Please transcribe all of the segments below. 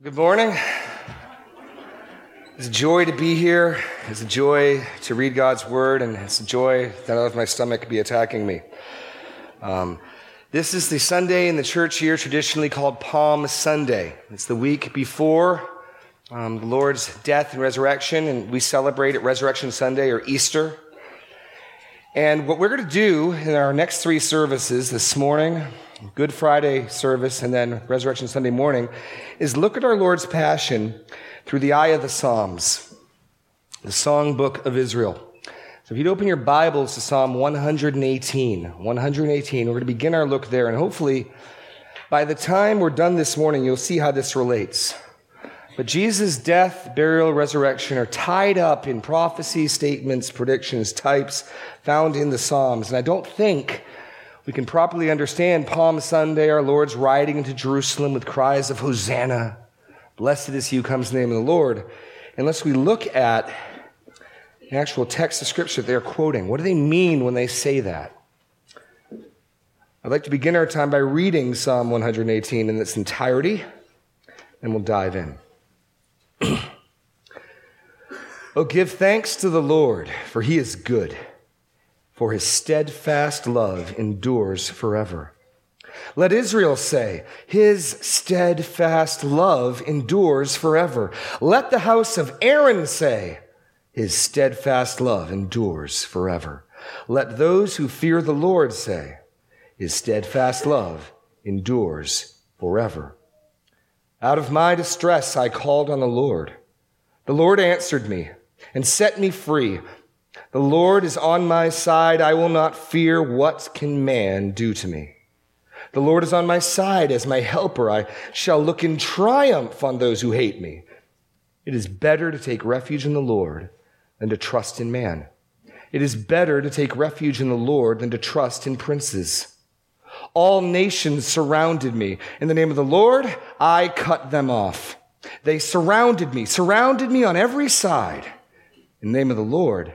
Good morning. It's a joy to be here. It's a joy to read God's word, and it's a joy that I don't my stomach be attacking me. Um, this is the Sunday in the church year traditionally called Palm Sunday. It's the week before um, the Lord's death and resurrection, and we celebrate it Resurrection Sunday or Easter. And what we're going to do in our next three services this morning, Good Friday service and then Resurrection Sunday morning is look at our Lord's Passion through the eye of the Psalms, the songbook of Israel. So if you'd open your Bibles to Psalm 118, 118, we're going to begin our look there, and hopefully by the time we're done this morning, you'll see how this relates. But Jesus' death, burial, resurrection are tied up in prophecy, statements, predictions, types found in the Psalms. And I don't think we can properly understand Palm Sunday, our Lord's riding into Jerusalem with cries of Hosanna. Blessed is he who comes in the name of the Lord. Unless we look at the actual text of Scripture they're quoting. What do they mean when they say that? I'd like to begin our time by reading Psalm 118 in its entirety, and we'll dive in. oh, give thanks to the Lord, for he is good for his steadfast love endures forever. Let Israel say, His steadfast love endures forever. Let the house of Aaron say, His steadfast love endures forever. Let those who fear the Lord say, His steadfast love endures forever. Out of my distress I called on the Lord. The Lord answered me and set me free. The Lord is on my side. I will not fear. What can man do to me? The Lord is on my side as my helper. I shall look in triumph on those who hate me. It is better to take refuge in the Lord than to trust in man. It is better to take refuge in the Lord than to trust in princes. All nations surrounded me. In the name of the Lord, I cut them off. They surrounded me, surrounded me on every side. In the name of the Lord,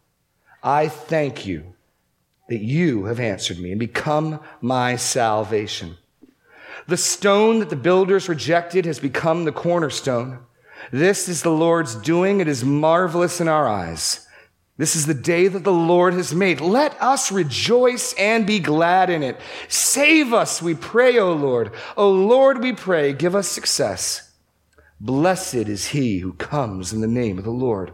I thank you that you have answered me and become my salvation. The stone that the builders rejected has become the cornerstone. This is the Lord's doing. It is marvelous in our eyes. This is the day that the Lord has made. Let us rejoice and be glad in it. Save us, we pray, O Lord. O Lord, we pray, give us success. Blessed is he who comes in the name of the Lord.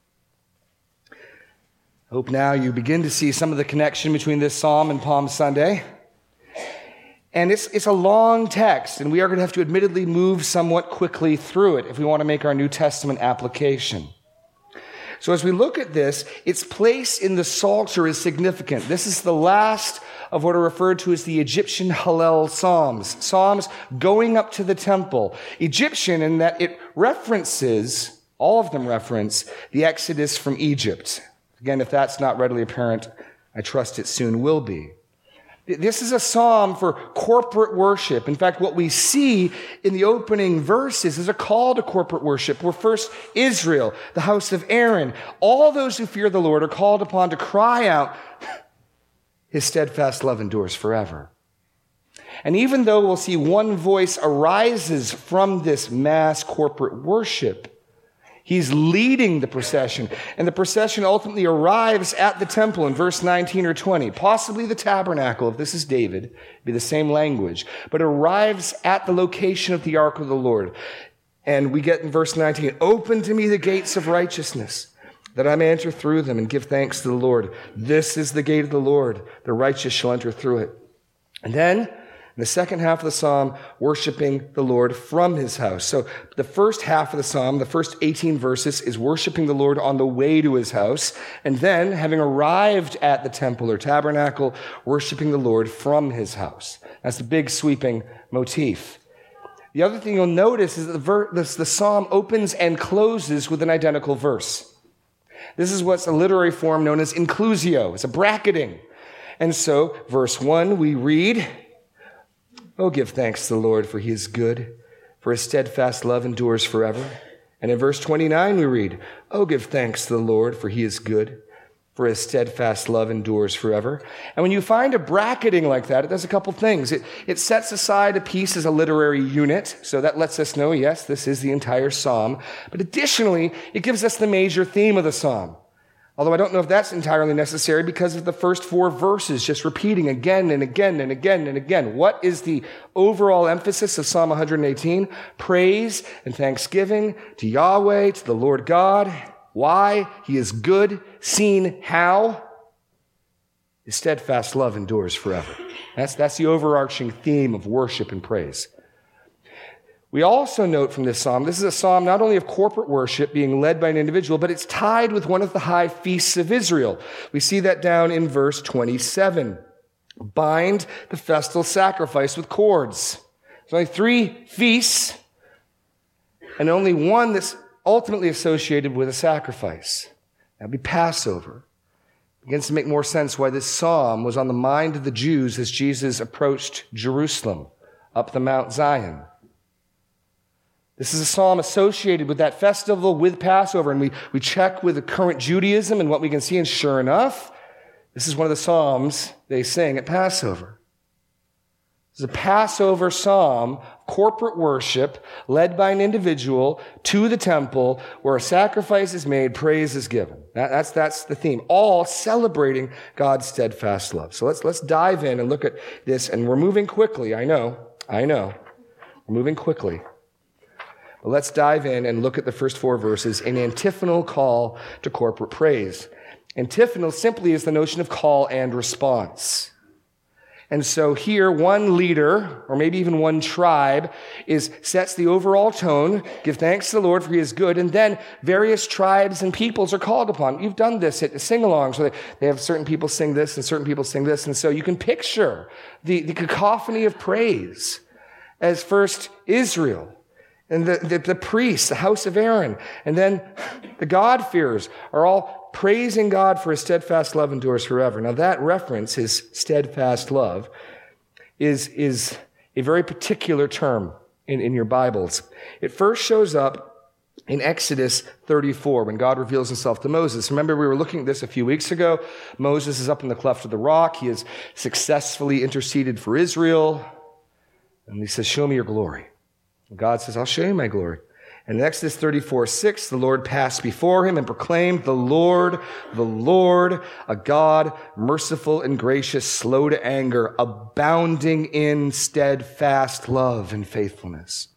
Hope now you begin to see some of the connection between this psalm and Palm Sunday. And it's, it's a long text, and we are going to have to admittedly move somewhat quickly through it if we want to make our New Testament application. So as we look at this, its place in the Psalter is significant. This is the last of what are referred to as the Egyptian Hallel Psalms, Psalms going up to the temple. Egyptian in that it references, all of them reference, the Exodus from Egypt. Again, if that's not readily apparent, I trust it soon will be. This is a psalm for corporate worship. In fact, what we see in the opening verses is a call to corporate worship. Where first Israel, the house of Aaron, all those who fear the Lord are called upon to cry out, His steadfast love endures forever. And even though we'll see one voice arises from this mass corporate worship, He's leading the procession, and the procession ultimately arrives at the temple in verse 19 or 20, possibly the tabernacle, if this is David, be the same language, but arrives at the location of the ark of the Lord. And we get in verse 19, open to me the gates of righteousness, that I may enter through them and give thanks to the Lord. This is the gate of the Lord. The righteous shall enter through it. And then the second half of the psalm, worshiping the Lord from his house. So the first half of the psalm, the first 18 verses, is worshiping the Lord on the way to his house. And then, having arrived at the temple or tabernacle, worshiping the Lord from his house. That's the big sweeping motif. The other thing you'll notice is that the, ver- the, psalm opens and closes with an identical verse. This is what's a literary form known as inclusio. It's a bracketing. And so, verse 1, we read, Oh, give thanks to the Lord, for he is good, for his steadfast love endures forever. And in verse 29, we read, Oh, give thanks to the Lord, for he is good, for his steadfast love endures forever. And when you find a bracketing like that, it does a couple things. It, it sets aside a piece as a literary unit, so that lets us know, yes, this is the entire psalm. But additionally, it gives us the major theme of the psalm. Although I don't know if that's entirely necessary because of the first four verses just repeating again and again and again and again. What is the overall emphasis of Psalm 118? Praise and thanksgiving to Yahweh, to the Lord God. Why? He is good. Seen how? His steadfast love endures forever. That's, that's the overarching theme of worship and praise. We also note from this psalm, this is a psalm not only of corporate worship being led by an individual, but it's tied with one of the high feasts of Israel. We see that down in verse 27. Bind the festal sacrifice with cords. There's only three feasts, and only one that's ultimately associated with a sacrifice. That'd be Passover. It begins to make more sense why this psalm was on the mind of the Jews as Jesus approached Jerusalem up the Mount Zion. This is a psalm associated with that festival with Passover. And we, we check with the current Judaism and what we can see. And sure enough, this is one of the psalms they sing at Passover. Is a Passover psalm, corporate worship led by an individual to the temple where a sacrifice is made, praise is given. That, that's, that's the theme. All celebrating God's steadfast love. So let's, let's dive in and look at this. And we're moving quickly. I know. I know. We're moving quickly. Let's dive in and look at the first four verses, an antiphonal call to corporate praise. Antiphonal simply is the notion of call and response. And so here, one leader, or maybe even one tribe, is sets the overall tone. Give thanks to the Lord for He is good. And then various tribes and peoples are called upon. You've done this at the sing-alongs where they have certain people sing this and certain people sing this. And so you can picture the, the cacophony of praise as first Israel and the, the, the, priests, the house of Aaron, and then the God-fearers are all praising God for his steadfast love endures forever. Now that reference, his steadfast love, is, is a very particular term in, in your Bibles. It first shows up in Exodus 34 when God reveals himself to Moses. Remember, we were looking at this a few weeks ago. Moses is up in the cleft of the rock. He has successfully interceded for Israel. And he says, Show me your glory. God says, I'll show you my glory. And in Exodus 34, 6, the Lord passed before him and proclaimed, the Lord, the Lord, a God merciful and gracious, slow to anger, abounding in steadfast love and faithfulness.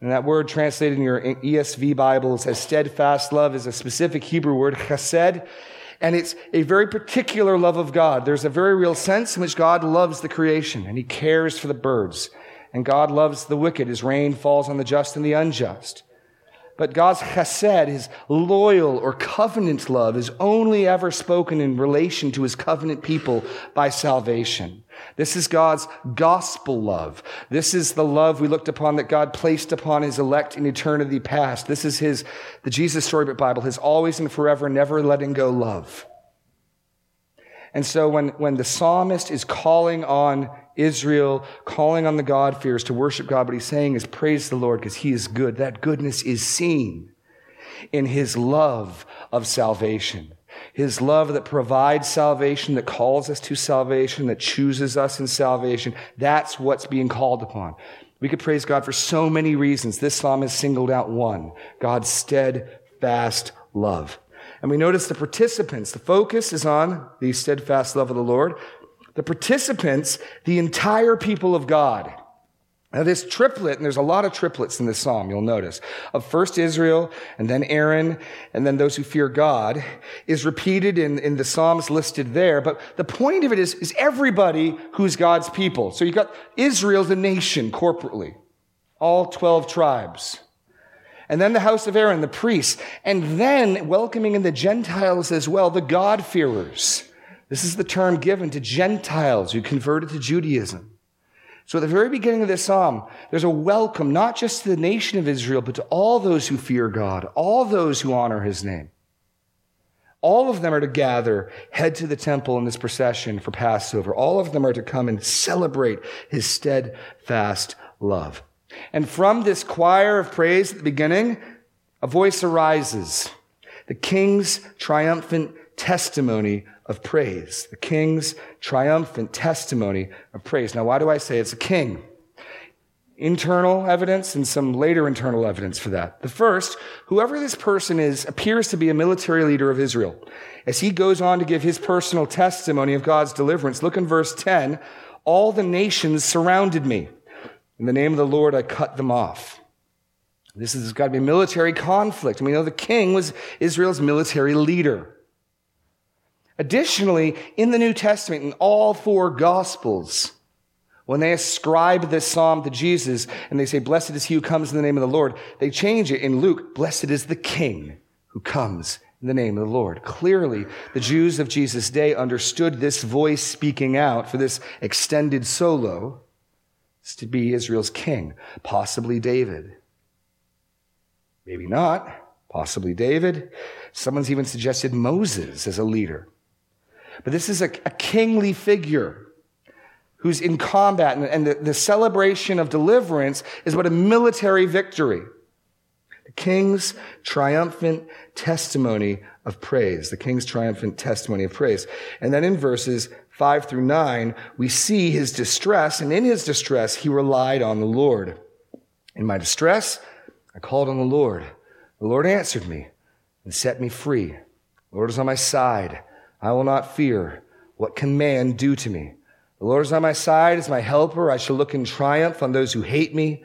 And that word translated in your ESV Bibles as steadfast love is a specific Hebrew word, chesed, and it's a very particular love of God. There's a very real sense in which God loves the creation and he cares for the birds and God loves the wicked. His rain falls on the just and the unjust. But God's chesed, his loyal or covenant love, is only ever spoken in relation to his covenant people by salvation. This is God's gospel love. This is the love we looked upon that God placed upon his elect in eternity past. This is his, the Jesus Storybook Bible, his always and forever, never letting go love. And so when, when the psalmist is calling on Israel, calling on the God-fears to worship God, what he's saying is praise the Lord because he is good. That goodness is seen in his love of salvation. His love that provides salvation, that calls us to salvation, that chooses us in salvation. That's what's being called upon. We could praise God for so many reasons. This psalm has singled out one God's steadfast love. And we notice the participants, the focus is on the steadfast love of the Lord. The participants, the entire people of God. Now, this triplet, and there's a lot of triplets in this psalm, you'll notice, of first Israel, and then Aaron, and then those who fear God, is repeated in, in the psalms listed there. But the point of it is, is everybody who's God's people. So you've got Israel, the nation, corporately, all 12 tribes. And then the house of Aaron, the priests. And then welcoming in the Gentiles as well, the God-fearers. This is the term given to Gentiles who converted to Judaism. So at the very beginning of this psalm, there's a welcome not just to the nation of Israel, but to all those who fear God, all those who honor his name. All of them are to gather, head to the temple in this procession for Passover. All of them are to come and celebrate his steadfast love. And from this choir of praise at the beginning, a voice arises. The king's triumphant testimony of praise. The king's triumphant testimony of praise. Now, why do I say it's a king? Internal evidence and some later internal evidence for that. The first, whoever this person is appears to be a military leader of Israel. As he goes on to give his personal testimony of God's deliverance, look in verse 10. All the nations surrounded me. In the name of the Lord, I cut them off. This has got to be a military conflict. We know the king was Israel's military leader. Additionally, in the New Testament, in all four Gospels, when they ascribe this psalm to Jesus and they say, Blessed is he who comes in the name of the Lord, they change it in Luke, Blessed is the King who comes in the name of the Lord. Clearly, the Jews of Jesus' day understood this voice speaking out for this extended solo to be Israel's king, possibly David. Maybe not, possibly David. Someone's even suggested Moses as a leader. But this is a, a kingly figure who's in combat, and, and the, the celebration of deliverance is but a military victory. The king's triumphant testimony of praise. The king's triumphant testimony of praise. And then in verses 5 through 9, we see his distress, and in his distress, he relied on the Lord. In my distress, I called on the Lord. The Lord answered me and set me free. The Lord is on my side. I will not fear. What can man do to me? The Lord is on my side as my helper. I shall look in triumph on those who hate me.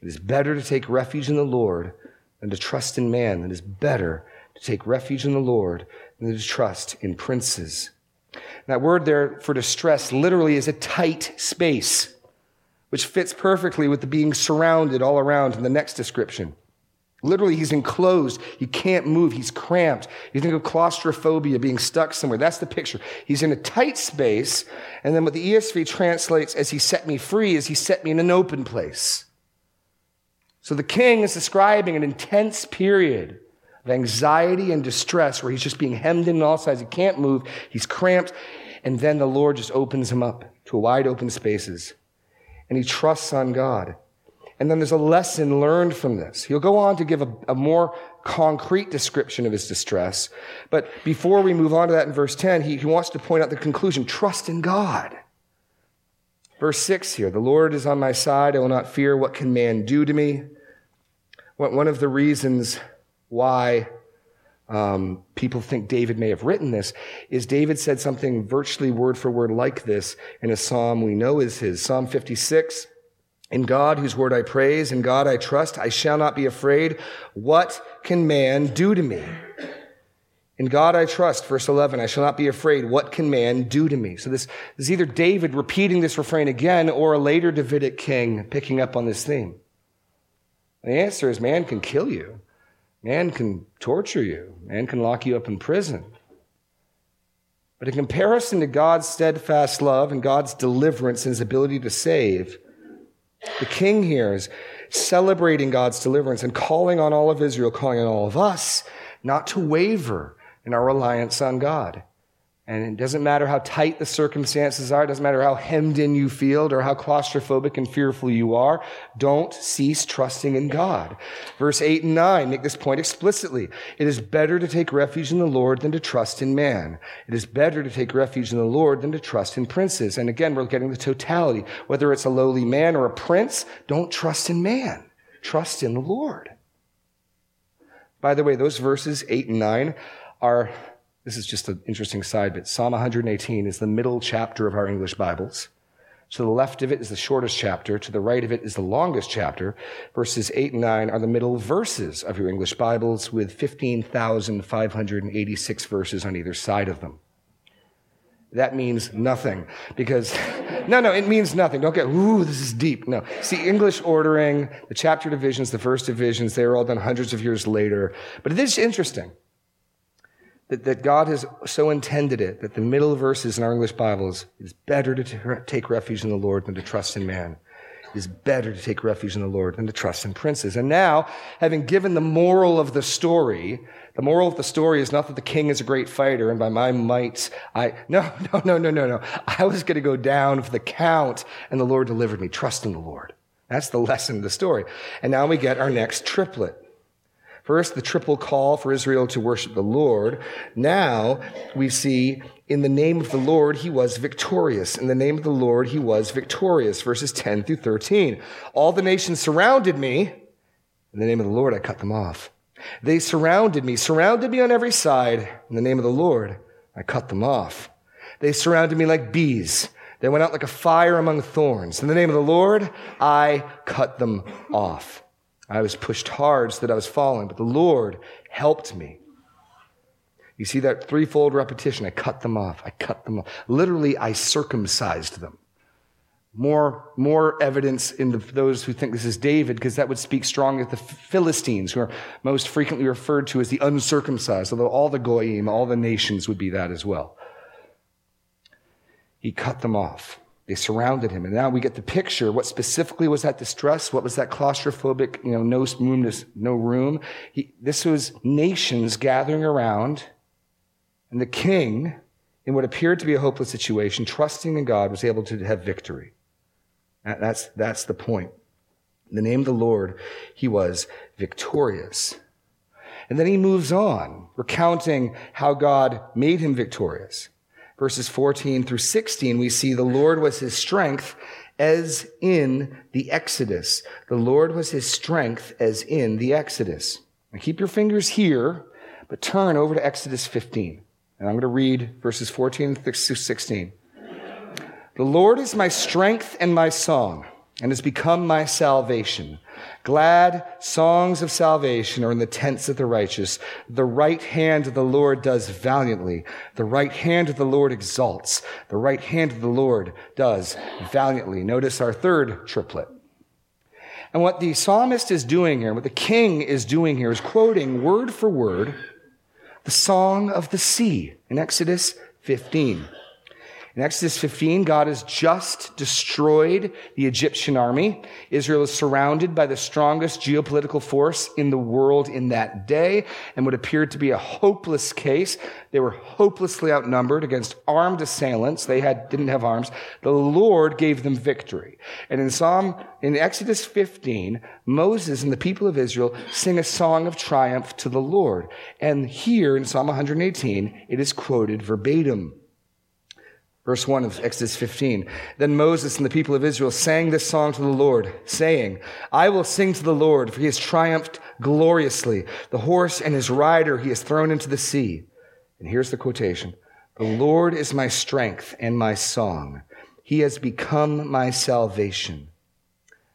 It is better to take refuge in the Lord than to trust in man. It is better to take refuge in the Lord than to trust in princes. That word there for distress literally is a tight space, which fits perfectly with the being surrounded all around in the next description. Literally, he's enclosed. He can't move. He's cramped. You think of claustrophobia, being stuck somewhere. That's the picture. He's in a tight space. And then what the ESV translates as he set me free is he set me in an open place. So the king is describing an intense period of anxiety and distress where he's just being hemmed in on all sides. He can't move. He's cramped. And then the Lord just opens him up to wide open spaces. And he trusts on God. And then there's a lesson learned from this. He'll go on to give a, a, more concrete description of his distress. But before we move on to that in verse 10, he, he wants to point out the conclusion trust in God. Verse 6 here the Lord is on my side. I will not fear. What can man do to me? One of the reasons why um, people think David may have written this is David said something virtually word for word like this in a psalm we know is his Psalm 56. In God, whose word I praise, in God I trust, I shall not be afraid. What can man do to me? In God I trust, verse 11, I shall not be afraid. What can man do to me? So this, this is either David repeating this refrain again or a later Davidic king picking up on this theme. And the answer is man can kill you. Man can torture you. Man can lock you up in prison. But in comparison to God's steadfast love and God's deliverance and his ability to save, the king here is celebrating God's deliverance and calling on all of Israel, calling on all of us not to waver in our reliance on God. And it doesn't matter how tight the circumstances are, it doesn't matter how hemmed in you feel or how claustrophobic and fearful you are, don't cease trusting in God. Verse 8 and 9 make this point explicitly. It is better to take refuge in the Lord than to trust in man. It is better to take refuge in the Lord than to trust in princes. And again, we're getting the totality. Whether it's a lowly man or a prince, don't trust in man. Trust in the Lord. By the way, those verses 8 and 9 are this is just an interesting side bit. Psalm 118 is the middle chapter of our English Bibles. To the left of it is the shortest chapter. To the right of it is the longest chapter. Verses 8 and 9 are the middle verses of your English Bibles with 15,586 verses on either side of them. That means nothing because, no, no, it means nothing. Don't get, ooh, this is deep. No. See, English ordering, the chapter divisions, the verse divisions, they were all done hundreds of years later. But it is interesting that, that God has so intended it that the middle verses in our English Bibles is better to take refuge in the Lord than to trust in man. It is better to take refuge in the Lord than to trust in princes. And now, having given the moral of the story, the moral of the story is not that the king is a great fighter and by my might I, no, no, no, no, no, no. I was going to go down for the count and the Lord delivered me. Trust in the Lord. That's the lesson of the story. And now we get our next triplet. First, the triple call for Israel to worship the Lord. Now we see in the name of the Lord, he was victorious. In the name of the Lord, he was victorious. Verses 10 through 13. All the nations surrounded me. In the name of the Lord, I cut them off. They surrounded me, surrounded me on every side. In the name of the Lord, I cut them off. They surrounded me like bees. They went out like a fire among thorns. In the name of the Lord, I cut them off. I was pushed hard so that I was falling, but the Lord helped me. You see that threefold repetition. I cut them off. I cut them off. Literally, I circumcised them. More, more evidence in the, those who think this is David, because that would speak strongly of the Philistines, who are most frequently referred to as the uncircumcised, although all the Goyim, all the nations would be that as well. He cut them off. They surrounded him. And now we get the picture. What specifically was that distress? What was that claustrophobic, you know, no room, no room? He, this was nations gathering around and the king, in what appeared to be a hopeless situation, trusting in God, was able to have victory. That's, that's the point. In the name of the Lord, he was victorious. And then he moves on, recounting how God made him victorious verses 14 through 16, we see the Lord was his strength as in the Exodus. The Lord was his strength as in the Exodus. Now keep your fingers here, but turn over to Exodus 15. And I'm going to read verses 14 through 16. The Lord is my strength and my song, and has become my salvation. Glad songs of salvation are in the tents of the righteous. The right hand of the Lord does valiantly. The right hand of the Lord exalts. The right hand of the Lord does valiantly. Notice our third triplet. And what the psalmist is doing here, what the king is doing here, is quoting word for word the song of the sea in Exodus 15. In Exodus 15, God has just destroyed the Egyptian army. Israel is surrounded by the strongest geopolitical force in the world in that day and what appeared to be a hopeless case. They were hopelessly outnumbered against armed assailants. They had, didn't have arms. The Lord gave them victory. And in Psalm, in Exodus 15, Moses and the people of Israel sing a song of triumph to the Lord. And here in Psalm 118, it is quoted verbatim. Verse 1 of Exodus 15. Then Moses and the people of Israel sang this song to the Lord, saying, I will sing to the Lord, for he has triumphed gloriously. The horse and his rider he has thrown into the sea. And here's the quotation. The Lord is my strength and my song. He has become my salvation.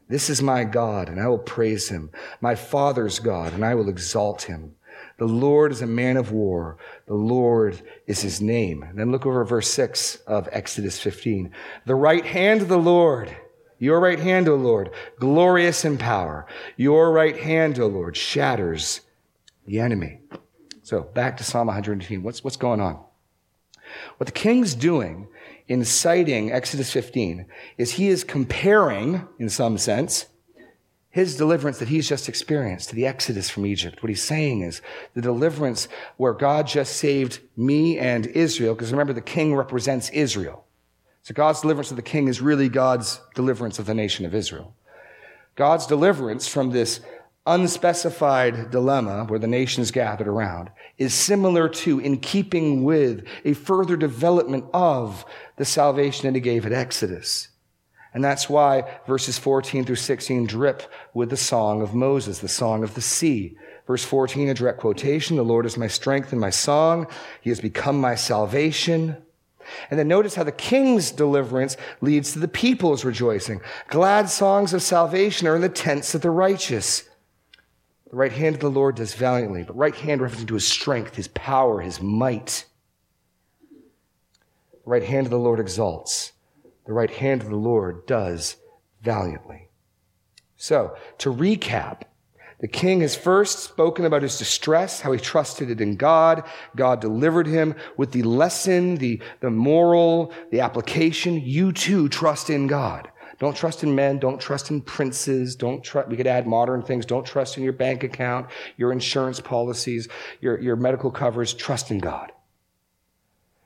This is my God, and I will praise him, my father's God, and I will exalt him. The Lord is a man of war. The Lord is his name. And then look over verse 6 of Exodus 15. The right hand of the Lord, your right hand, O Lord, glorious in power. Your right hand, O Lord, shatters the enemy. So back to Psalm 118. What's, what's going on? What the king's doing in citing Exodus 15 is he is comparing, in some sense, his deliverance that he's just experienced, the exodus from Egypt. What he's saying is the deliverance where God just saved me and Israel, because remember, the king represents Israel. So God's deliverance of the king is really God's deliverance of the nation of Israel. God's deliverance from this unspecified dilemma where the nations gathered around is similar to, in keeping with, a further development of the salvation that he gave at Exodus. And that's why verses 14 through 16 drip with the song of Moses, the song of the sea. Verse 14, a direct quotation, the Lord is my strength and my song. He has become my salvation. And then notice how the king's deliverance leads to the people's rejoicing. Glad songs of salvation are in the tents of the righteous. The right hand of the Lord does valiantly, but right hand referring to his strength, his power, his might. The right hand of the Lord exalts the right hand of the Lord does valiantly. So, to recap, the king has first spoken about his distress, how he trusted it in God. God delivered him with the lesson, the, the moral, the application. You too trust in God. Don't trust in men. Don't trust in princes. Don't trust, we could add modern things. Don't trust in your bank account, your insurance policies, your, your medical covers. Trust in God.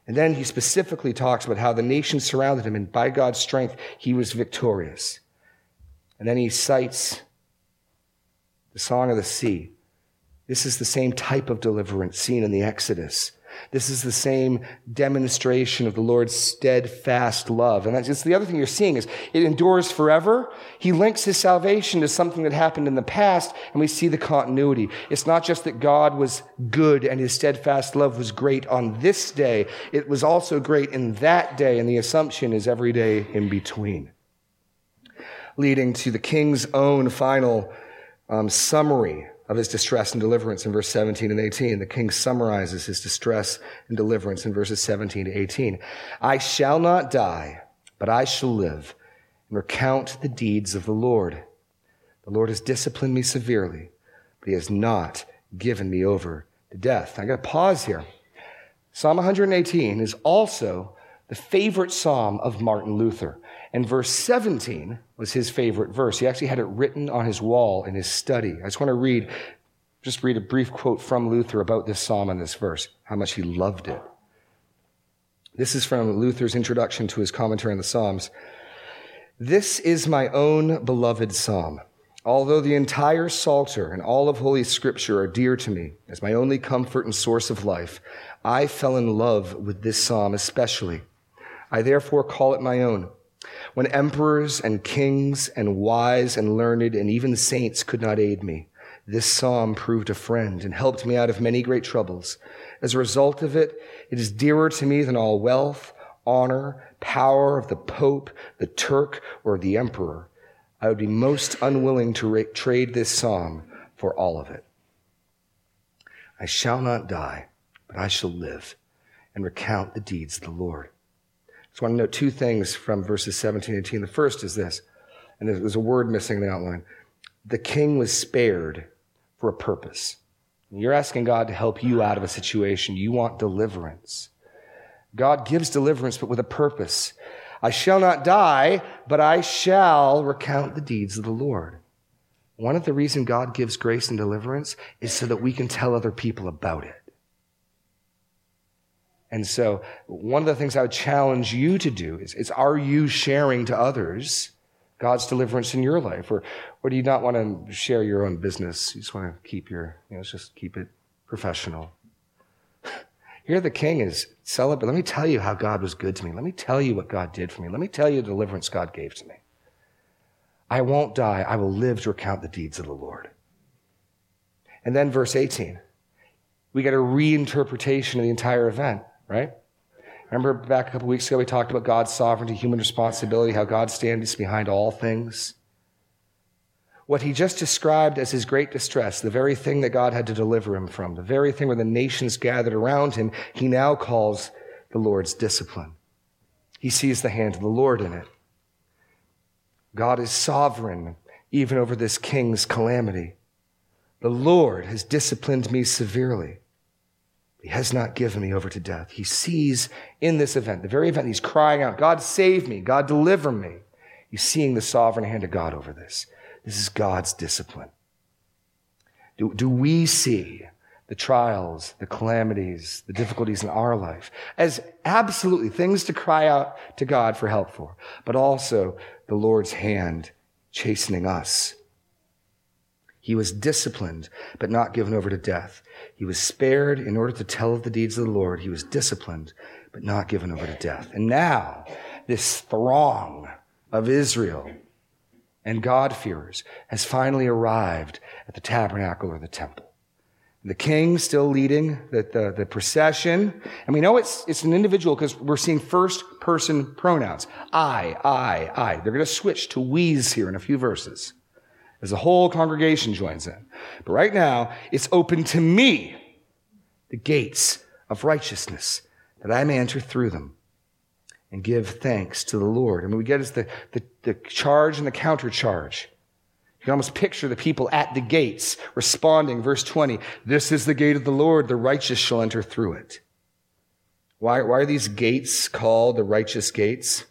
And then he specifically talks about how the nation surrounded him, and by God's strength, he was victorious. And then he cites the Song of the Sea. This is the same type of deliverance seen in the Exodus. This is the same demonstration of the Lord's steadfast love. And that's just the other thing you're seeing is it endures forever. He links his salvation to something that happened in the past, and we see the continuity. It's not just that God was good and his steadfast love was great on this day. It was also great in that day, and the assumption is every day in between. Leading to the king's own final um, summary of his distress and deliverance in verse 17 and 18. The king summarizes his distress and deliverance in verses 17 to 18. I shall not die, but I shall live and recount the deeds of the Lord. The Lord has disciplined me severely, but he has not given me over to death. I got to pause here. Psalm 118 is also the favorite psalm of Martin Luther. And verse 17 was his favorite verse. He actually had it written on his wall in his study. I just want to read, just read a brief quote from Luther about this psalm and this verse, how much he loved it. This is from Luther's introduction to his commentary on the Psalms. This is my own beloved psalm. Although the entire Psalter and all of Holy Scripture are dear to me as my only comfort and source of life, I fell in love with this psalm especially. I therefore call it my own. When emperors and kings and wise and learned and even saints could not aid me, this psalm proved a friend and helped me out of many great troubles. As a result of it, it is dearer to me than all wealth, honor, power of the Pope, the Turk, or the Emperor. I would be most unwilling to ra- trade this psalm for all of it. I shall not die, but I shall live and recount the deeds of the Lord. I want to note two things from verses 17 and 18. The first is this, and there's a word missing in the outline. The king was spared for a purpose. You're asking God to help you out of a situation. You want deliverance. God gives deliverance, but with a purpose. I shall not die, but I shall recount the deeds of the Lord. One of the reasons God gives grace and deliverance is so that we can tell other people about it. And so, one of the things I would challenge you to do is, is are you sharing to others God's deliverance in your life? Or, or do you not want to share your own business? You just want to keep your, you know, just keep it professional. Here, the king is celebrate. Let me tell you how God was good to me. Let me tell you what God did for me. Let me tell you the deliverance God gave to me. I won't die. I will live to recount the deeds of the Lord. And then verse 18, we get a reinterpretation of the entire event right? Remember back a couple weeks ago, we talked about God's sovereignty, human responsibility, how God stands behind all things. What he just described as his great distress, the very thing that God had to deliver him from, the very thing where the nations gathered around him, he now calls the Lord's discipline. He sees the hand of the Lord in it. God is sovereign even over this king's calamity. The Lord has disciplined me severely. He has not given me over to death. He sees in this event, the very event he's crying out, God save me, God deliver me. He's seeing the sovereign hand of God over this. This is God's discipline. Do, do we see the trials, the calamities, the difficulties in our life as absolutely things to cry out to God for help for, but also the Lord's hand chastening us. He was disciplined, but not given over to death. He was spared in order to tell of the deeds of the Lord. He was disciplined, but not given over to death. And now, this throng of Israel and God-fearers has finally arrived at the tabernacle or the temple. The king still leading the, the, the procession. And we know it's, it's an individual because we're seeing first person pronouns. I, I, I. They're going to switch to we's here in a few verses as the whole congregation joins in. But right now, it's open to me, the gates of righteousness, that I may enter through them and give thanks to the Lord. And what we get is the, the, the charge and the countercharge. You can almost picture the people at the gates responding. Verse 20, this is the gate of the Lord. The righteous shall enter through it. Why, why are these gates called the righteous gates?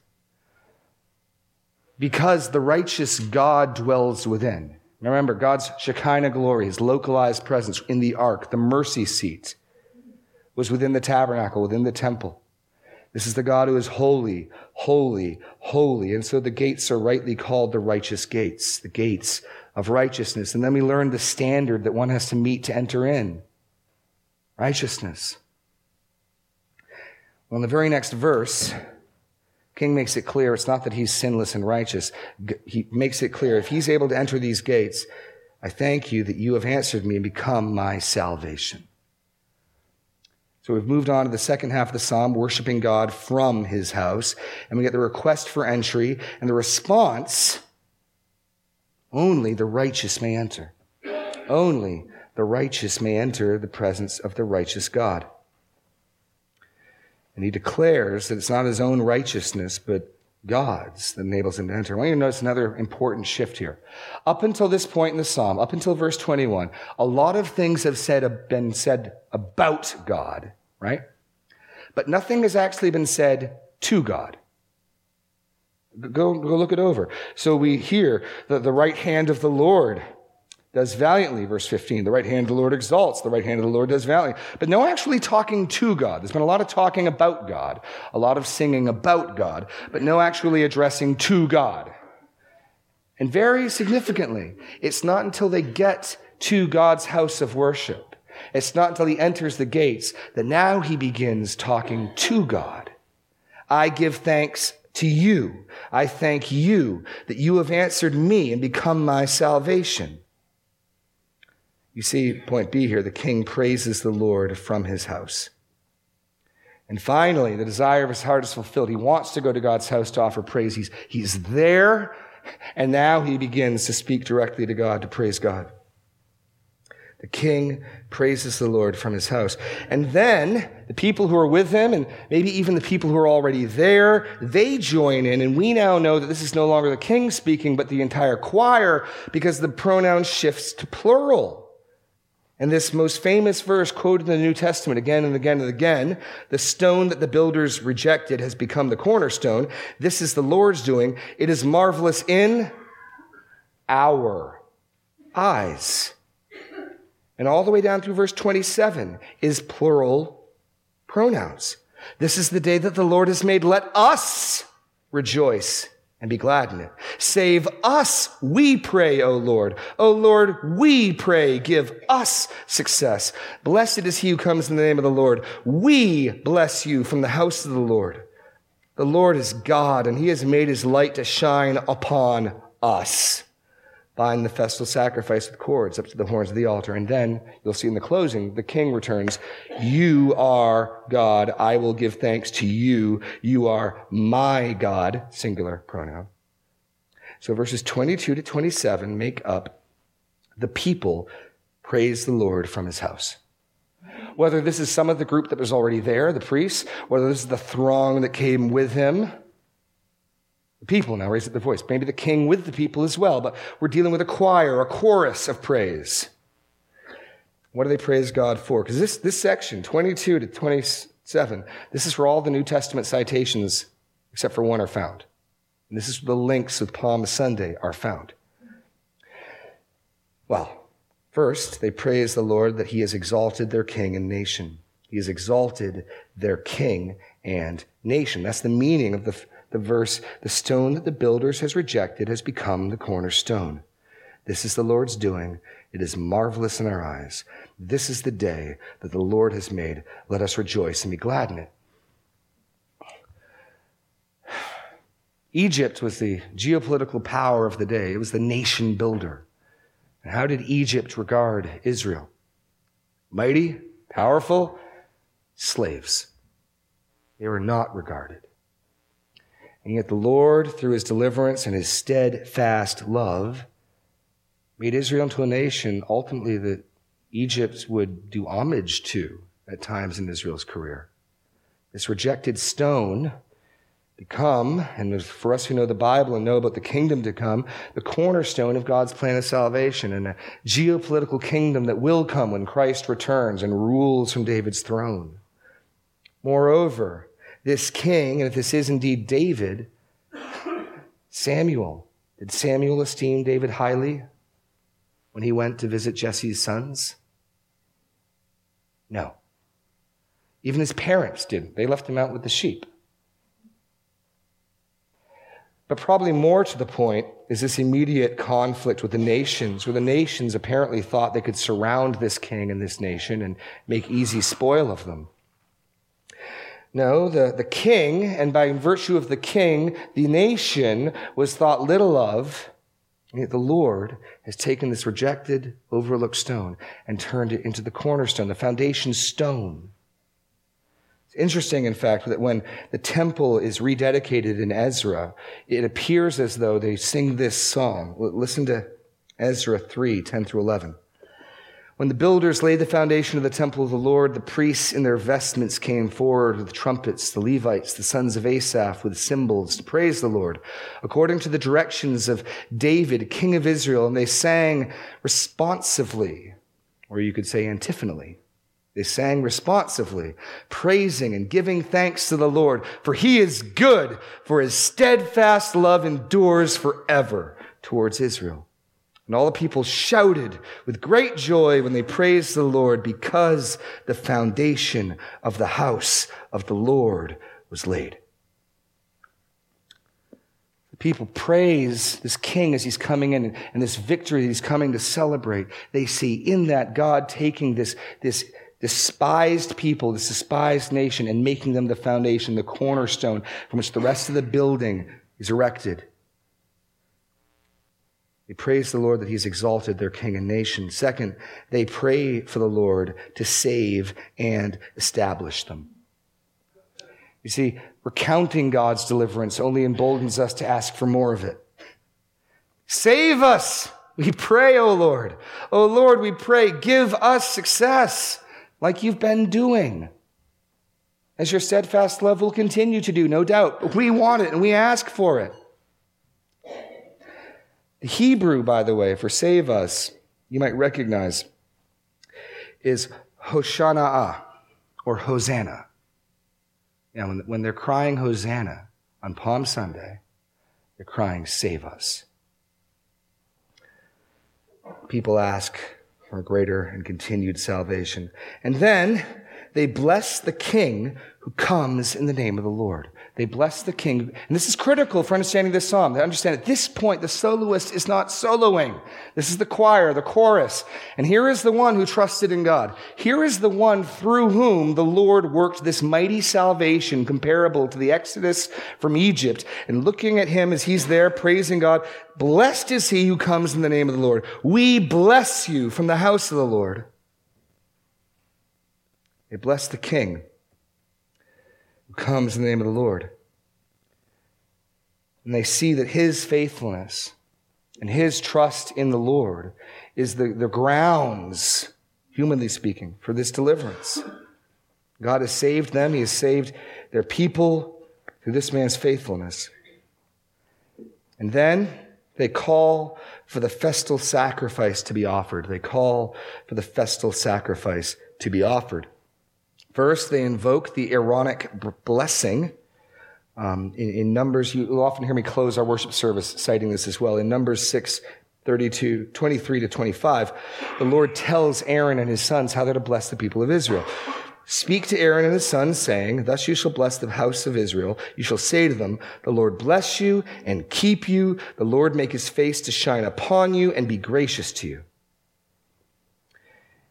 Because the righteous God dwells within. Now remember, God's Shekinah glory, his localized presence in the ark, the mercy seat, was within the tabernacle, within the temple. This is the God who is holy, holy, holy. And so the gates are rightly called the righteous gates, the gates of righteousness. And then we learn the standard that one has to meet to enter in righteousness. Well, in the very next verse, King makes it clear it's not that he's sinless and righteous. He makes it clear if he's able to enter these gates, I thank you that you have answered me and become my salvation. So we've moved on to the second half of the psalm, worshiping God from his house. And we get the request for entry and the response only the righteous may enter. Only the righteous may enter the presence of the righteous God. And he declares that it's not his own righteousness, but God's that enables him to enter. I want you to notice another important shift here. Up until this point in the psalm, up until verse 21, a lot of things have said, uh, been said about God right? But nothing has actually been said to God. Go, go look it over. So we hear that the right hand of the Lord does valiantly, verse 15. The right hand of the Lord exalts, the right hand of the Lord does valiantly. But no actually talking to God. There's been a lot of talking about God, a lot of singing about God, but no actually addressing to God. And very significantly, it's not until they get to God's house of worship it's not until he enters the gates that now he begins talking to God. I give thanks to you. I thank you that you have answered me and become my salvation. You see, point B here, the king praises the Lord from his house. And finally, the desire of his heart is fulfilled. He wants to go to God's house to offer praise. He's, he's there, and now he begins to speak directly to God, to praise God. The king praises the Lord from his house. And then the people who are with him, and maybe even the people who are already there, they join in. And we now know that this is no longer the king speaking, but the entire choir, because the pronoun shifts to plural. And this most famous verse quoted in the New Testament again and again and again, the stone that the builders rejected has become the cornerstone. This is the Lord's doing. It is marvelous in our eyes and all the way down through verse 27 is plural pronouns. This is the day that the Lord has made. Let us rejoice and be glad in it. Save us, we pray, O Lord. O Lord, we pray, give us success. Blessed is he who comes in the name of the Lord. We bless you from the house of the Lord. The Lord is God, and he has made his light to shine upon us bind the festal sacrifice with cords up to the horns of the altar. And then you'll see in the closing, the king returns, You are God. I will give thanks to you. You are my God, singular pronoun. So verses 22 to 27 make up the people praise the Lord from his house. Whether this is some of the group that was already there, the priests, whether this is the throng that came with him, people now raise up their voice. Maybe the king with the people as well, but we're dealing with a choir, a chorus of praise. What do they praise God for? Because this, this section, 22 to 27, this is where all the New Testament citations, except for one, are found. And this is where the links with Palm Sunday are found. Well, first, they praise the Lord that he has exalted their king and nation. He has exalted their king and nation. That's the meaning of the, the verse. The stone that the builders has rejected has become the cornerstone. This is the Lord's doing. It is marvelous in our eyes. This is the day that the Lord has made. Let us rejoice and be glad in it. Egypt was the geopolitical power of the day. It was the nation builder. And how did Egypt regard Israel? Mighty, powerful, slaves. They were not regarded. And yet the Lord, through his deliverance and his steadfast love, made Israel into a nation ultimately that Egypt would do homage to at times in Israel's career. This rejected stone become, and for us who know the Bible and know about the kingdom to come, the cornerstone of God's plan of salvation and a geopolitical kingdom that will come when Christ returns and rules from David's throne. Moreover, this king, and if this is indeed David, Samuel, did Samuel esteem David highly when he went to visit Jesse's sons? No. Even his parents didn't. They left him out with the sheep. But probably more to the point is this immediate conflict with the nations, where the nations apparently thought they could surround this king and this nation and make easy spoil of them. No, the, the king, and by virtue of the king, the nation was thought little of. Yet the Lord has taken this rejected, overlooked stone and turned it into the cornerstone, the foundation stone It's interesting, in fact, that when the temple is rededicated in Ezra, it appears as though they sing this song. Listen to Ezra 3 10 through 11. When the builders laid the foundation of the temple of the Lord, the priests in their vestments came forward with trumpets, the Levites, the sons of Asaph, with cymbals to praise the Lord, according to the directions of David, king of Israel, and they sang responsively, or you could say antiphonally. They sang responsively, praising and giving thanks to the Lord, for he is good, for his steadfast love endures forever towards Israel. And all the people shouted with great joy when they praised the Lord because the foundation of the house of the Lord was laid. The people praise this king as he's coming in and this victory that he's coming to celebrate. They see in that God taking this, this despised people, this despised nation, and making them the foundation, the cornerstone from which the rest of the building is erected. They praise the Lord that He's exalted their king and nation. Second, they pray for the Lord to save and establish them. You see, recounting God's deliverance only emboldens us to ask for more of it. Save us! We pray, O Lord. O Lord, we pray, give us success like you've been doing. As your steadfast love will continue to do, no doubt. We want it and we ask for it. Hebrew, by the way, for save us, you might recognize, is Hoshana or Hosanna. Now, when, when they're crying Hosanna on Palm Sunday, they're crying, Save us. People ask, for greater and continued salvation. And then they bless the king who comes in the name of the Lord. They bless the king. And this is critical for understanding this psalm. They understand at this point, the soloist is not soloing. This is the choir, the chorus. And here is the one who trusted in God. Here is the one through whom the Lord worked this mighty salvation comparable to the Exodus from Egypt. And looking at him as he's there praising God, blessed is he who comes in the name of the Lord. We bless you from the house of the Lord. They bless the king comes in the name of the Lord. And they see that his faithfulness and his trust in the Lord is the, the grounds, humanly speaking, for this deliverance. God has saved them, he has saved their people through this man's faithfulness. And then they call for the festal sacrifice to be offered. They call for the festal sacrifice to be offered. First, they invoke the Aaronic blessing. Um, in, in, Numbers, you will often hear me close our worship service citing this as well. In Numbers 6 32, 23 to 25, the Lord tells Aaron and his sons how they're to bless the people of Israel. Speak to Aaron and his sons, saying, Thus you shall bless the house of Israel. You shall say to them, The Lord bless you and keep you. The Lord make his face to shine upon you and be gracious to you.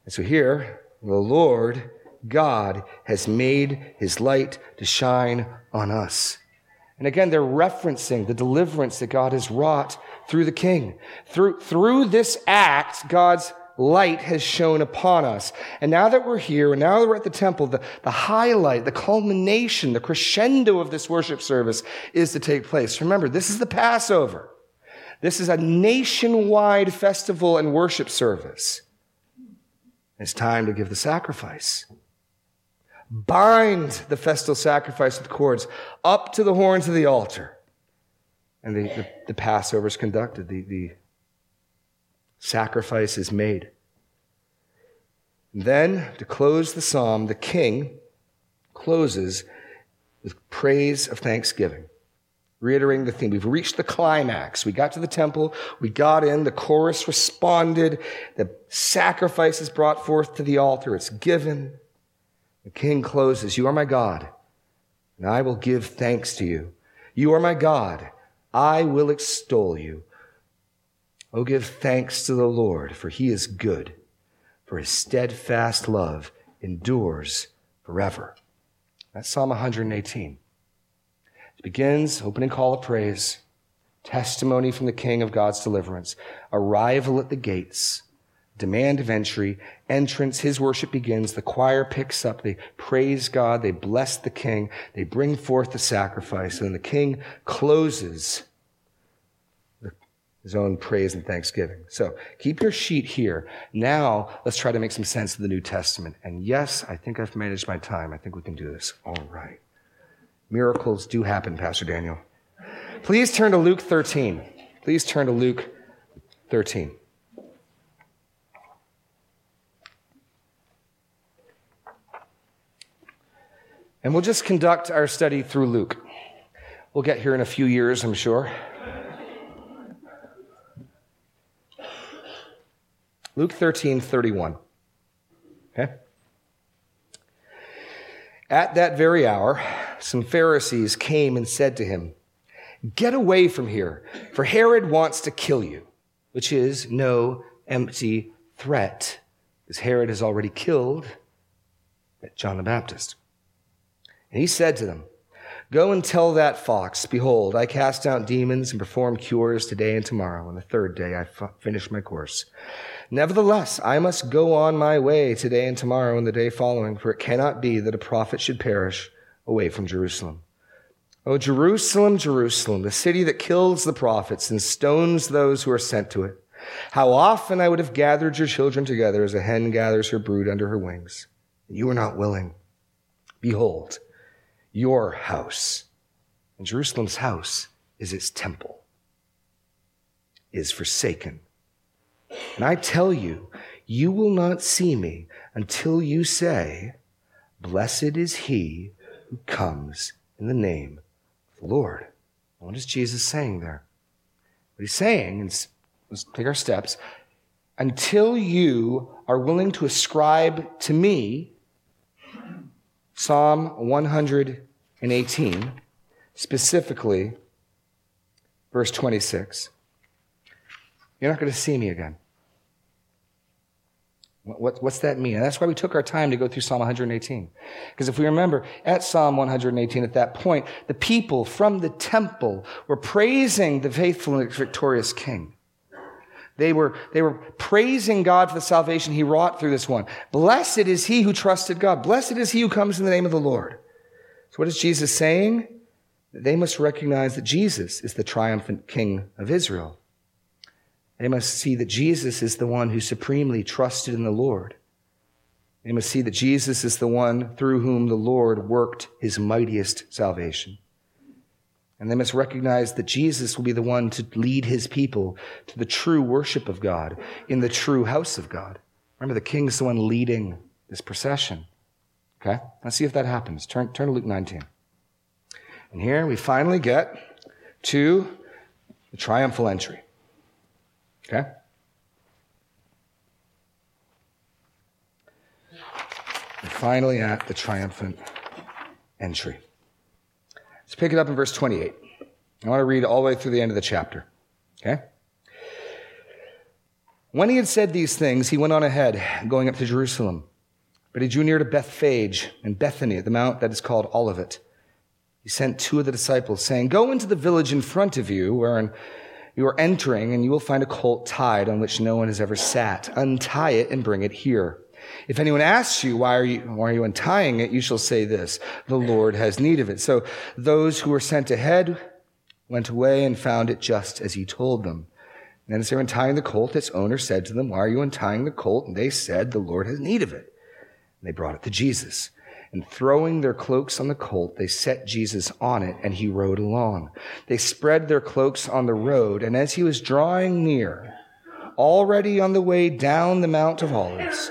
And so here, the Lord God has made his light to shine on us. And again, they're referencing the deliverance that God has wrought through the king. Through, through this act, God's light has shone upon us. And now that we're here, and now that we're at the temple, the, the highlight, the culmination, the crescendo of this worship service is to take place. Remember, this is the Passover. This is a nationwide festival and worship service. It's time to give the sacrifice. Bind the festal sacrifice with cords up to the horns of the altar. And the, the, the Passover is conducted. The, the sacrifice is made. Then, to close the psalm, the king closes with praise of thanksgiving, reiterating the theme. We've reached the climax. We got to the temple, we got in, the chorus responded, the sacrifice is brought forth to the altar, it's given. The king closes, You are my God, and I will give thanks to you. You are my God, I will extol you. Oh, give thanks to the Lord, for he is good, for his steadfast love endures forever. That's Psalm 118. It begins, opening call of praise, testimony from the King of God's deliverance, arrival at the gates, demand of entry, entrance, his worship begins, the choir picks up, they praise God, they bless the king, they bring forth the sacrifice, and the king closes his own praise and thanksgiving. So keep your sheet here. Now let's try to make some sense of the New Testament. And yes, I think I've managed my time. I think we can do this. All right. Miracles do happen, Pastor Daniel. Please turn to Luke 13. Please turn to Luke 13. And we'll just conduct our study through Luke. We'll get here in a few years, I'm sure. Luke 13, 31. Okay? At that very hour, some Pharisees came and said to him, Get away from here, for Herod wants to kill you, which is no empty threat, because Herod has already killed John the Baptist. And he said to them, Go and tell that fox, Behold, I cast out demons and perform cures today and tomorrow, and the third day I f- finish my course. Nevertheless, I must go on my way today and tomorrow and the day following, for it cannot be that a prophet should perish away from Jerusalem. O Jerusalem, Jerusalem, the city that kills the prophets and stones those who are sent to it. How often I would have gathered your children together as a hen gathers her brood under her wings. And you were not willing. Behold, your house, and Jerusalem's house is its temple, is forsaken and I tell you, you will not see me until you say, Blessed is he who comes in the name of the Lord. What is Jesus saying there? What he's saying, is, let's take our steps, until you are willing to ascribe to me Psalm 118, specifically verse 26, you're not going to see me again. What, what's that mean? And that's why we took our time to go through Psalm 118. Because if we remember, at Psalm 118, at that point, the people from the temple were praising the faithful and victorious King. They were, they were praising God for the salvation he wrought through this one. Blessed is he who trusted God. Blessed is he who comes in the name of the Lord. So what is Jesus saying? They must recognize that Jesus is the triumphant King of Israel. They must see that Jesus is the one who supremely trusted in the Lord. They must see that Jesus is the one through whom the Lord worked his mightiest salvation. And they must recognize that Jesus will be the one to lead his people to the true worship of God in the true house of God. Remember, the king is the one leading this procession. Okay? Let's see if that happens. Turn, turn to Luke 19. And here we finally get to the triumphal entry. Okay? We're finally, at the triumphant entry. Let's pick it up in verse 28. I want to read all the way through the end of the chapter. Okay? When he had said these things, he went on ahead, going up to Jerusalem. But he drew near to Bethphage and Bethany at the mount that is called Olivet. He sent two of the disciples, saying, Go into the village in front of you, where you are entering, and you will find a colt tied on which no one has ever sat. Untie it and bring it here. If anyone asks you, why are you, why are you untying it? You shall say this, the Lord has need of it. So those who were sent ahead went away and found it just as he told them. And as they were untying the colt, its owner said to them, why are you untying the colt? And they said, the Lord has need of it. And they brought it to Jesus. And throwing their cloaks on the colt, they set Jesus on it, and he rode along. They spread their cloaks on the road, and as he was drawing near, already on the way down the Mount of Olives,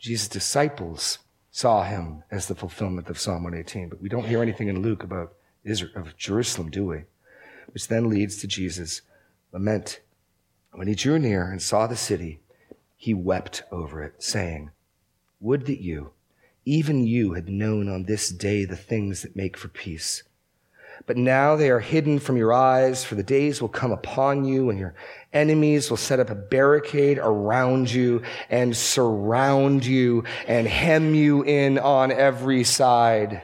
Jesus' disciples saw him as the fulfillment of Psalm 118, but we don't hear anything in Luke about Israel, of Jerusalem, do we? Which then leads to Jesus' lament. When he drew near and saw the city, he wept over it, saying, Would that you, even you, had known on this day the things that make for peace but now they are hidden from your eyes, for the days will come upon you and your enemies will set up a barricade around you and surround you and hem you in on every side.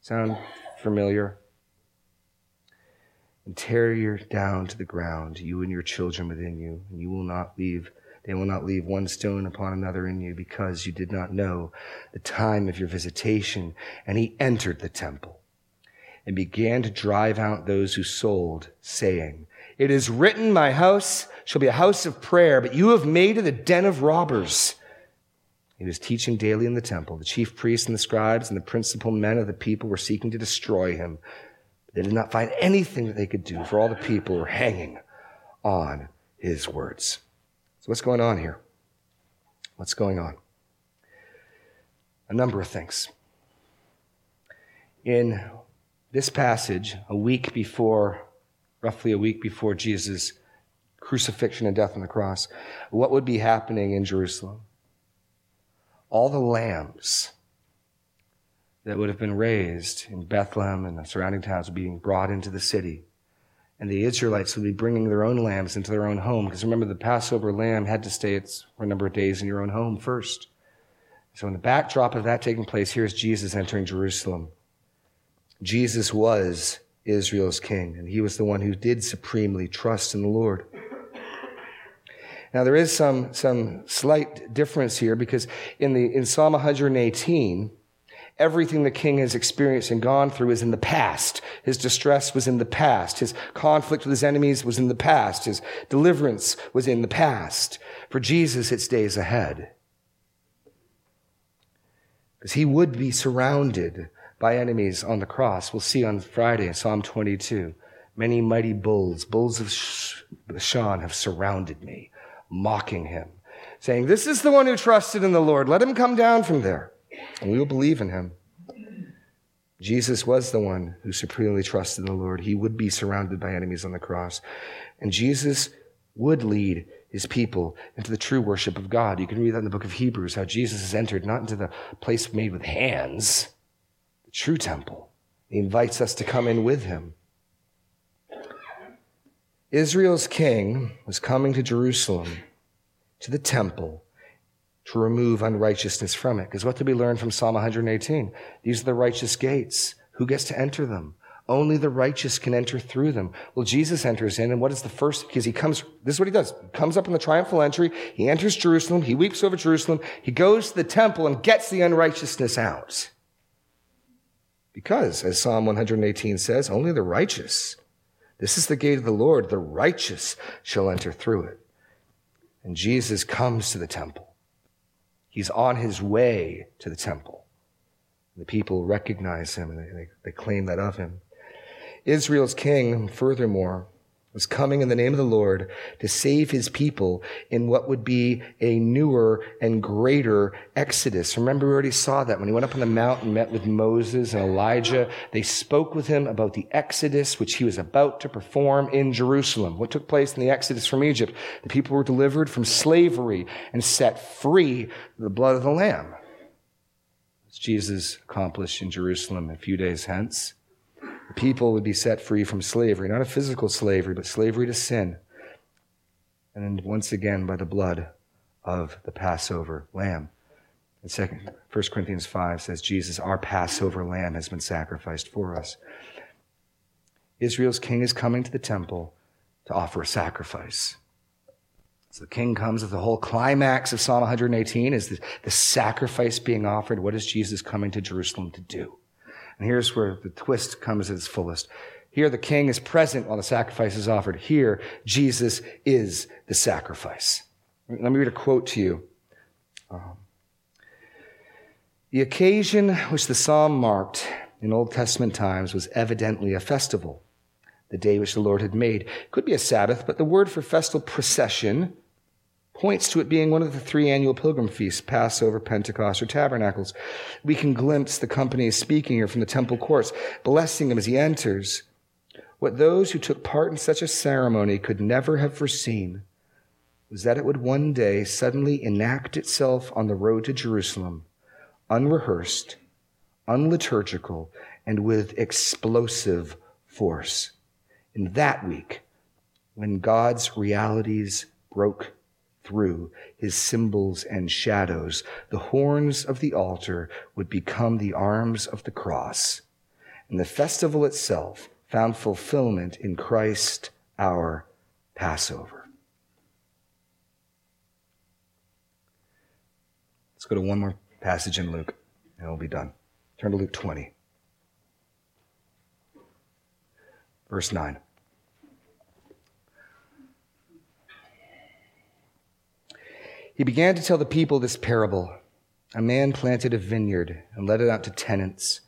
Sound familiar? And tear you down to the ground, you and your children within you, and you will not leave they will not leave one stone upon another in you because you did not know the time of your visitation. And he entered the temple and began to drive out those who sold, saying, It is written, My house shall be a house of prayer, but you have made it a den of robbers. He was teaching daily in the temple. The chief priests and the scribes and the principal men of the people were seeking to destroy him. They did not find anything that they could do, for all the people were hanging on his words. So, what's going on here? What's going on? A number of things. In this passage, a week before, roughly a week before Jesus' crucifixion and death on the cross, what would be happening in Jerusalem? All the lambs that would have been raised in Bethlehem and the surrounding towns would be being brought into the city. And the Israelites would be bringing their own lambs into their own home. Because remember, the Passover lamb had to stay for a number of days in your own home first. So, in the backdrop of that taking place, here's Jesus entering Jerusalem. Jesus was Israel's king, and he was the one who did supremely trust in the Lord. Now there is some, some slight difference here because in the, in Psalm 118, everything the king has experienced and gone through is in the past. His distress was in the past. His conflict with his enemies was in the past. His deliverance was in the past. For Jesus, it's days ahead. Because he would be surrounded by enemies on the cross. We'll see on Friday, Psalm 22. Many mighty bulls, bulls of Bashan, have surrounded me, mocking him, saying, This is the one who trusted in the Lord. Let him come down from there, and we will believe in him. Jesus was the one who supremely trusted in the Lord. He would be surrounded by enemies on the cross. And Jesus would lead his people into the true worship of God. You can read that in the book of Hebrews, how Jesus has entered not into the place made with hands, true temple. He invites us to come in with him. Israel's king was coming to Jerusalem, to the temple, to remove unrighteousness from it. Because what did we learn from Psalm 118? These are the righteous gates. Who gets to enter them? Only the righteous can enter through them. Well, Jesus enters in, and what is the first? Because he comes, this is what he does. He comes up in the triumphal entry. He enters Jerusalem. He weeps over Jerusalem. He goes to the temple and gets the unrighteousness out. Because, as Psalm 118 says, only the righteous, this is the gate of the Lord, the righteous shall enter through it. And Jesus comes to the temple. He's on his way to the temple. The people recognize him and they, they, claim that of him. Israel's king, furthermore, was coming in the name of the Lord to save his people in what would be a newer and greater exodus. Remember, we already saw that when he went up on the mountain met with Moses and Elijah. They spoke with him about the exodus which he was about to perform in Jerusalem. What took place in the exodus from Egypt? The people were delivered from slavery and set free the blood of the Lamb. As Jesus accomplished in Jerusalem a few days hence the people would be set free from slavery, not a physical slavery, but slavery to sin. And then once again by the blood of the Passover lamb. And second, 1 Corinthians 5 says, Jesus, our Passover lamb, has been sacrificed for us. Israel's king is coming to the temple to offer a sacrifice. So the king comes with the whole climax of Psalm 118 is the, the sacrifice being offered. What is Jesus coming to Jerusalem to do? And here's where the twist comes at its fullest. Here, the king is present while the sacrifice is offered. Here, Jesus is the sacrifice. Let me read a quote to you. Um, the occasion which the psalm marked in Old Testament times was evidently a festival, the day which the Lord had made. It could be a Sabbath, but the word for festal procession points to it being one of the three annual pilgrim feasts Passover, Pentecost, or Tabernacles. We can glimpse the company speaking here from the temple courts, blessing him as he enters. What those who took part in such a ceremony could never have foreseen was that it would one day suddenly enact itself on the road to Jerusalem, unrehearsed, unliturgical, and with explosive force. In that week, when God's realities broke through his symbols and shadows, the horns of the altar would become the arms of the cross. And the festival itself found fulfillment in Christ, our Passover. Let's go to one more passage in Luke, and we'll be done. Turn to Luke 20, verse 9. He began to tell the people this parable. A man planted a vineyard and let it out to tenants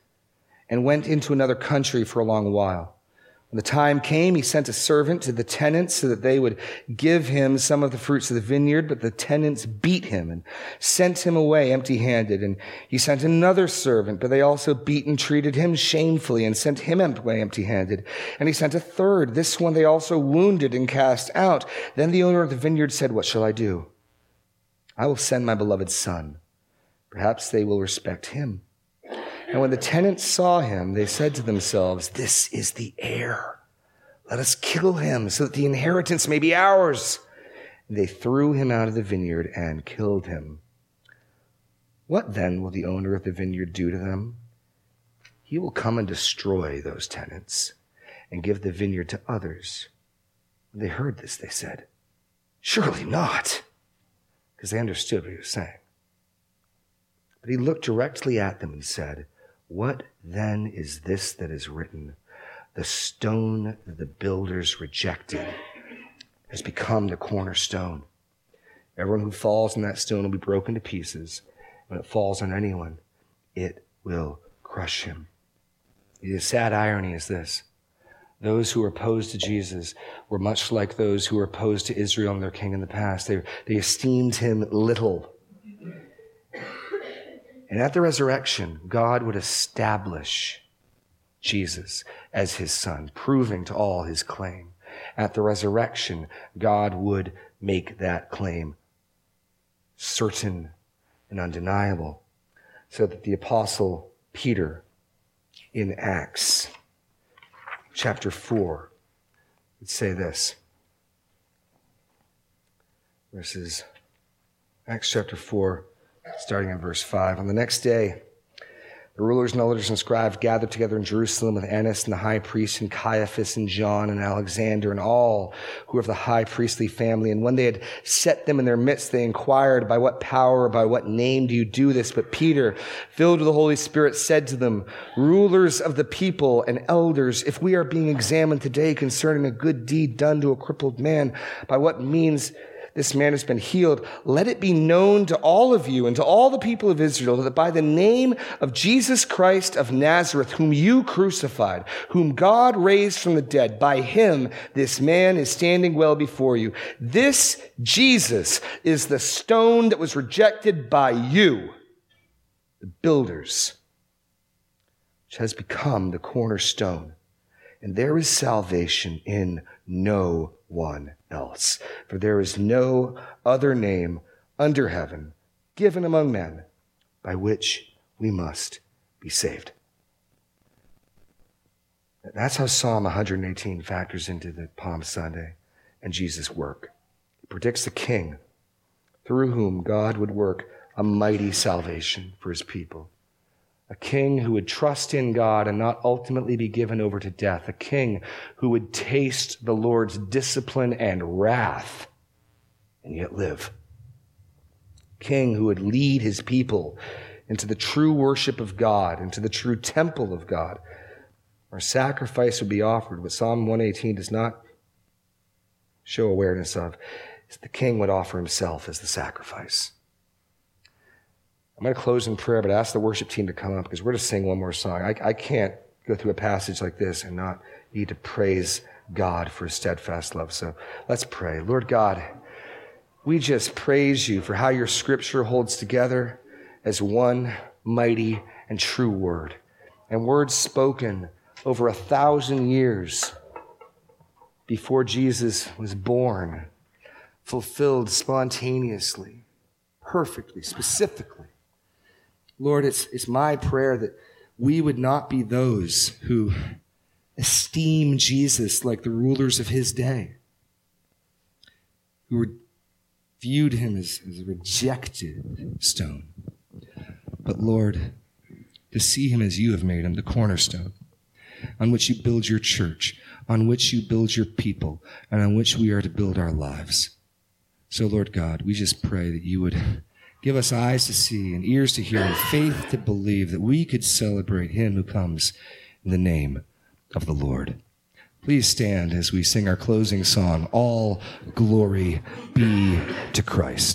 and went into another country for a long while. When the time came, he sent a servant to the tenants so that they would give him some of the fruits of the vineyard, but the tenants beat him and sent him away empty handed. And he sent another servant, but they also beat and treated him shamefully and sent him away empty handed. And he sent a third. This one they also wounded and cast out. Then the owner of the vineyard said, What shall I do? I will send my beloved son. Perhaps they will respect him. And when the tenants saw him, they said to themselves, This is the heir. Let us kill him so that the inheritance may be ours. And they threw him out of the vineyard and killed him. What then will the owner of the vineyard do to them? He will come and destroy those tenants and give the vineyard to others. When they heard this, they said, Surely not because they understood what he was saying. But he looked directly at them and said, What then is this that is written? The stone that the builders rejected has become the cornerstone. Everyone who falls on that stone will be broken to pieces. When it falls on anyone, it will crush him. The sad irony is this those who were opposed to Jesus were much like those who were opposed to Israel and their king in the past. They, they esteemed him little. And at the resurrection, God would establish Jesus as his son, proving to all his claim. At the resurrection, God would make that claim certain and undeniable. So that the apostle Peter in Acts chapter 4 would say this. Verses, Acts chapter 4, starting in verse 5. On the next day, the rulers and elders and scribes gathered together in Jerusalem with Annas and the high priest and Caiaphas and John and Alexander and all who were of the high priestly family. And when they had set them in their midst, they inquired, by what power by what name do you do this? But Peter, filled with the Holy Spirit, said to them, rulers of the people and elders, if we are being examined today concerning a good deed done to a crippled man, by what means this man has been healed, let it be known to all of you and to all the people of Israel that by the name of Jesus Christ of Nazareth, whom you crucified, whom God raised from the dead, by him this man is standing well before you. This Jesus is the stone that was rejected by you, the builders, which has become the cornerstone. And there is salvation in no one else. For there is no other name under heaven given among men by which we must be saved. That's how Psalm 118 factors into the Palm Sunday and Jesus' work. It predicts the king through whom God would work a mighty salvation for his people a king who would trust in God and not ultimately be given over to death, a king who would taste the Lord's discipline and wrath and yet live. a King who would lead his people into the true worship of God, into the true temple of God, where sacrifice would be offered. What Psalm 118 does not show awareness of is the king would offer himself as the sacrifice. I'm going to close in prayer, but ask the worship team to come up because we're going to sing one more song. I, I can't go through a passage like this and not need to praise God for his steadfast love. So let's pray. Lord God, we just praise you for how your scripture holds together as one mighty and true word and words spoken over a thousand years before Jesus was born, fulfilled spontaneously, perfectly, specifically Lord, it's, it's my prayer that we would not be those who esteem Jesus like the rulers of his day, who viewed him as, as a rejected stone. But Lord, to see him as you have made him, the cornerstone, on which you build your church, on which you build your people, and on which we are to build our lives. So, Lord God, we just pray that you would Give us eyes to see and ears to hear and faith to believe that we could celebrate him who comes in the name of the Lord. Please stand as we sing our closing song, All Glory Be to Christ.